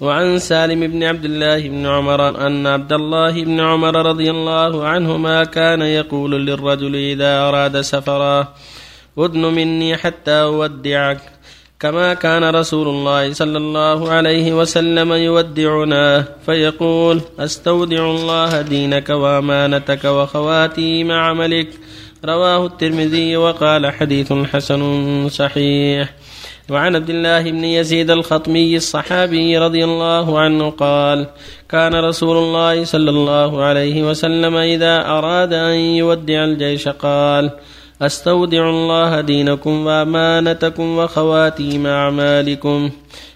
وعن سالم بن عبد الله بن عمر أن عبد الله بن عمر رضي الله عنهما كان يقول للرجل إذا أراد سفرا أدن مني حتى أودعك. كما كان رسول الله صلى الله عليه وسلم يودعنا فيقول أستودع الله دينك وأمانتك وخواتيم عملك. رواه الترمذي وقال حديث حسن صحيح. وعن عبد الله بن يزيد الخطمي الصحابي رضي الله عنه قال كان رسول الله صلى الله عليه وسلم إذا أراد أن يودع الجيش قال أستودع الله دينكم وأمانتكم وخواتيم أعمالكم.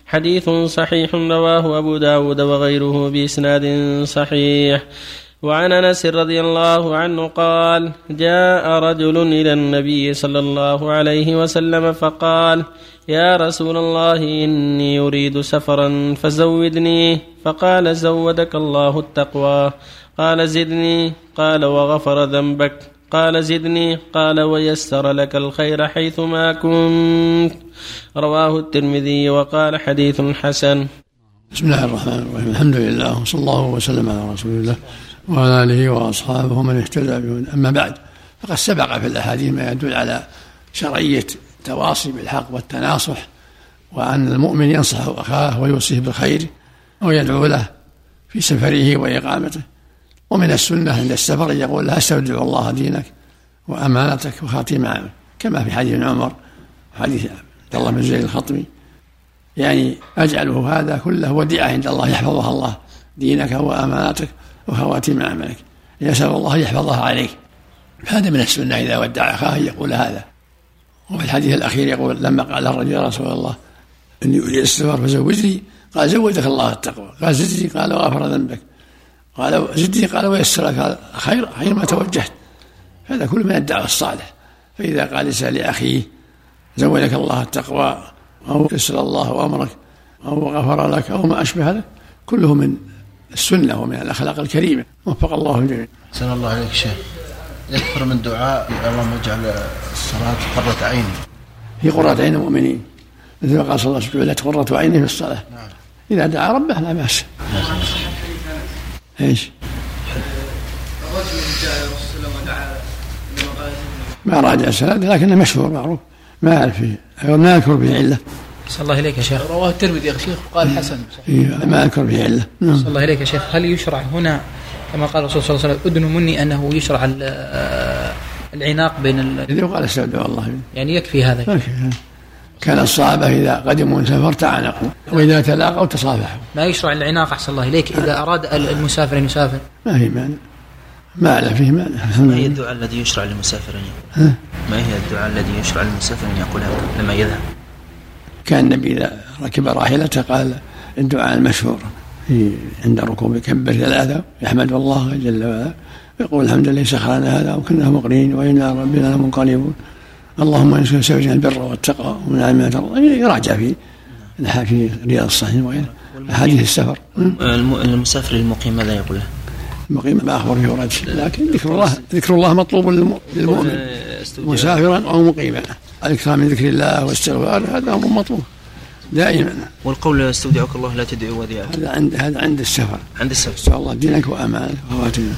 حديث صحيح رواه أبو داود وغيره بإسناد صحيح. وعن أنس رضي الله عنه قال جاء رجل إلى النبي صلى الله عليه وسلم فقال يا رسول الله إني أريد سفرا فزودني. فقال زودك الله التقوى. قال زدني. قال وغفر ذنبك. قال زدني. قال ويسر لك الخير حيثما كنت. رواه الترمذي وقال حديث حسن. بسم الله الرحمن الرحيم. الحمد لله وصلى الله وسلم على رسول الله. وعلى اله وأصحابه ومن اهتدى به أما بعد فقد سبق في الأحاديث ما يدل على شرعية التواصي بالحق والتناصح وأن المؤمن ينصح أخاه ويوصيه بالخير ويدعو له في سفره وإقامته. ومن السنة عند السفر يقول لا أستودع الله دينك وأمانتك وخاتم عامك كما في حديث عمر حديث عبد الله بن زيد الخطمي. يعني أجعله هذا كله وديعة عند الله يحفظها الله دينك وأمانتك وخواتيم عملك يسأل الله يحفظها عليك. هذا من السنة إذا ودع أخاه يقول هذا. وفي الحديث الأخير يقول لما قال الرجل يا رسول الله إني أريد السفر فزوجني. قال زوجك الله التقوى. قال زدني. قال وغفر ذنبك. قال زدني. قال ويسر لك خير خير ما توجهت. هذا كله من الدعوة الصالح فإذا قال لسان لأخيه زودك الله التقوى أو يسر الله أمرك أو غفر لك أو ما أشبه ذلك كله من السنة ومن الأخلاق الكريمة. وفق الله الجميع. سن الله عليك شيخ. يكثر من دعاء. اللهم اجعل الصلاة قرة عيني. هي قرة عين المؤمنين. مثل ما قال صلى الله عليه وسلم قرة عيني في الصلاة. نعم. إذا دعا ربه لا بأس. إيش؟ الرجل جاء ودعا ما راجع السند لكنه مشهور معروف. ما اعرف فيه ما اذكر به عله صلى الله إليك يا شيخ. رواه الترمذي يا شيخ قال حسن. إيه ما أذكر به عله نعم. صلى الله إليك يا شيخ. هل يشرع هنا كما قال الرسول صلى الله عليه وسلم ادنوا مني أنه يشرع العناق بين ال... قال استودع الله يعني يكفي هذا. يكفي. كان الصحابة إذا قدموا من سفر تعانقوا وإذا تلاقوا تصافحوا. ما يشرع العناق أحسن الله إليك إذا أراد المسافر أن يسافر. ما هي مانع. ما لا فيه مانع. ما هي الدعاء الذي يشرع للمسافر أن يقول؟ ما هي الدعاء الذي يشرع للمسافر أن يقولها لما يذهب. كان النبي إذا ركب راحلته قال الدعاء المشهور عند ركوب كبر ثلاثة يحمد الله جل وعلا يقول الحمد لله سخرنا هذا وكنا مقرين وإنا ربنا لمنقلبون. اللهم انك سوجنا البر والتقى ومن عمل ترضى. يراجع في في رياض الصالحين وغيره. أحاديث السفر. المسافر المقيم ماذا يقول له؟ المقيم ما اخبر فيه ورد لكن ذكر الله ذكر الله مطلوب للمؤمن. مسافرا أو مقيما. الاكثار من ذكر الله والاستغفار هذا أمر مطلوب. دائما. والقول استودعك الله لا تدعو وديعك هذا عند هذا عند السفر. عند السفر. الله دينك وأمانك. وخواتمك